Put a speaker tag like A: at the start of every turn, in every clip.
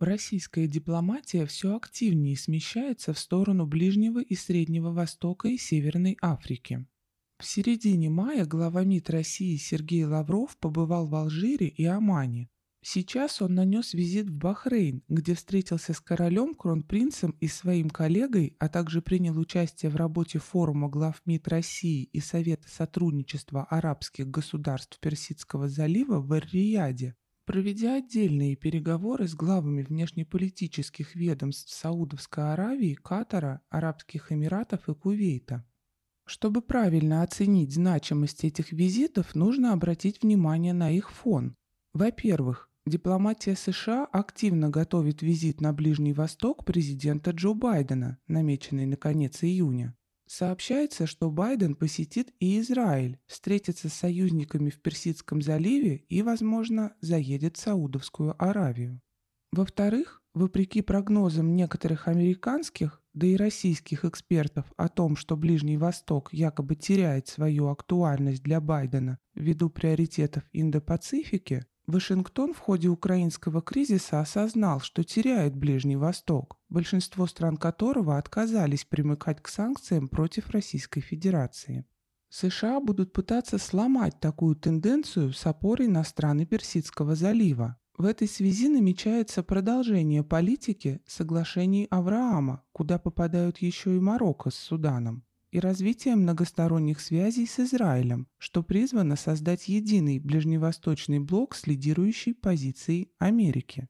A: Российская дипломатия все активнее смещается в сторону Ближнего и Среднего Востока и Северной Африки. В середине мая глава МИД России Сергей Лавров побывал в Алжире и Омане. Сейчас он нанес визит в Бахрейн, где встретился с королем, кронпринцем и своим коллегой, а также принял участие в работе форума глав МИД России и Совета сотрудничества арабских государств Персидского залива в Эр-Рияде. Проведя отдельные переговоры с главами внешнеполитических ведомств Саудовской Аравии, Катара, Арабских Эмиратов и Кувейта. Чтобы правильно оценить значимость этих визитов, нужно обратить внимание на их фон. Во-первых, дипломатия США активно готовит визит на Ближний Восток президента Джо Байдена, намеченный на конец июня. Сообщается, что Байден посетит и Израиль, встретится с союзниками в Персидском заливе и, возможно, заедет в Саудовскую Аравию. Во-вторых, вопреки прогнозам некоторых американских, да и российских экспертов о том, что Ближний Восток якобы теряет свою актуальность для Байдена ввиду приоритетов Индо-Пацифики, Вашингтон в ходе украинского кризиса осознал, что теряет Ближний Восток, большинство стран которого отказались примыкать к санкциям против Российской Федерации. США будут пытаться сломать такую тенденцию с опорой на страны Персидского залива. В этой связи намечается продолжение политики соглашений Авраама, куда попадают еще и Марокко с Суданом и развитие многосторонних связей с Израилем, что призвано создать единый ближневосточный блок с лидирующей позицией Америки.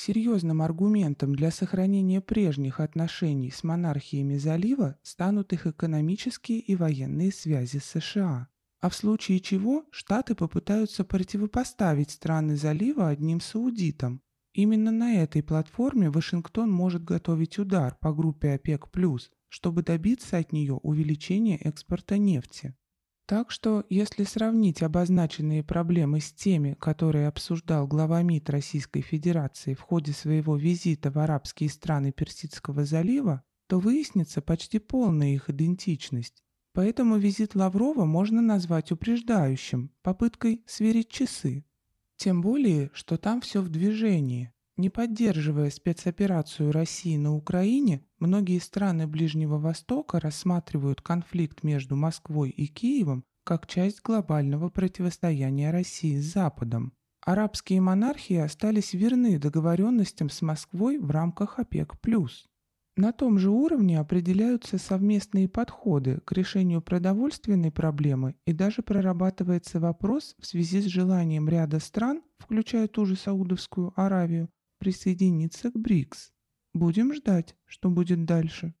A: Серьезным аргументом для сохранения прежних отношений с монархиями залива станут их экономические и военные связи с США. А в случае чего Штаты попытаются противопоставить страны залива одним саудитам. Именно на этой платформе Вашингтон может готовить удар по группе ОПЕК+, чтобы добиться от нее увеличения экспорта нефти. Так что, если сравнить обозначенные проблемы с теми, которые обсуждал глава МИД Российской Федерации в ходе своего визита в арабские страны Персидского залива, то выяснится почти полная их идентичность. Поэтому визит Лаврова можно назвать упреждающим, попыткой сверить часы. Тем более, что там все в движении, не поддерживая спецоперацию России на Украине, многие страны Ближнего Востока рассматривают конфликт между Москвой и Киевом как часть глобального противостояния России с Западом. Арабские монархии остались верны договоренностям с Москвой в рамках ОПЕК+. На том же уровне определяются совместные подходы к решению продовольственной проблемы и даже прорабатывается вопрос в связи с желанием ряда стран, включая ту же Саудовскую Аравию, присоединиться к БРИКС. Будем ждать, что будет дальше.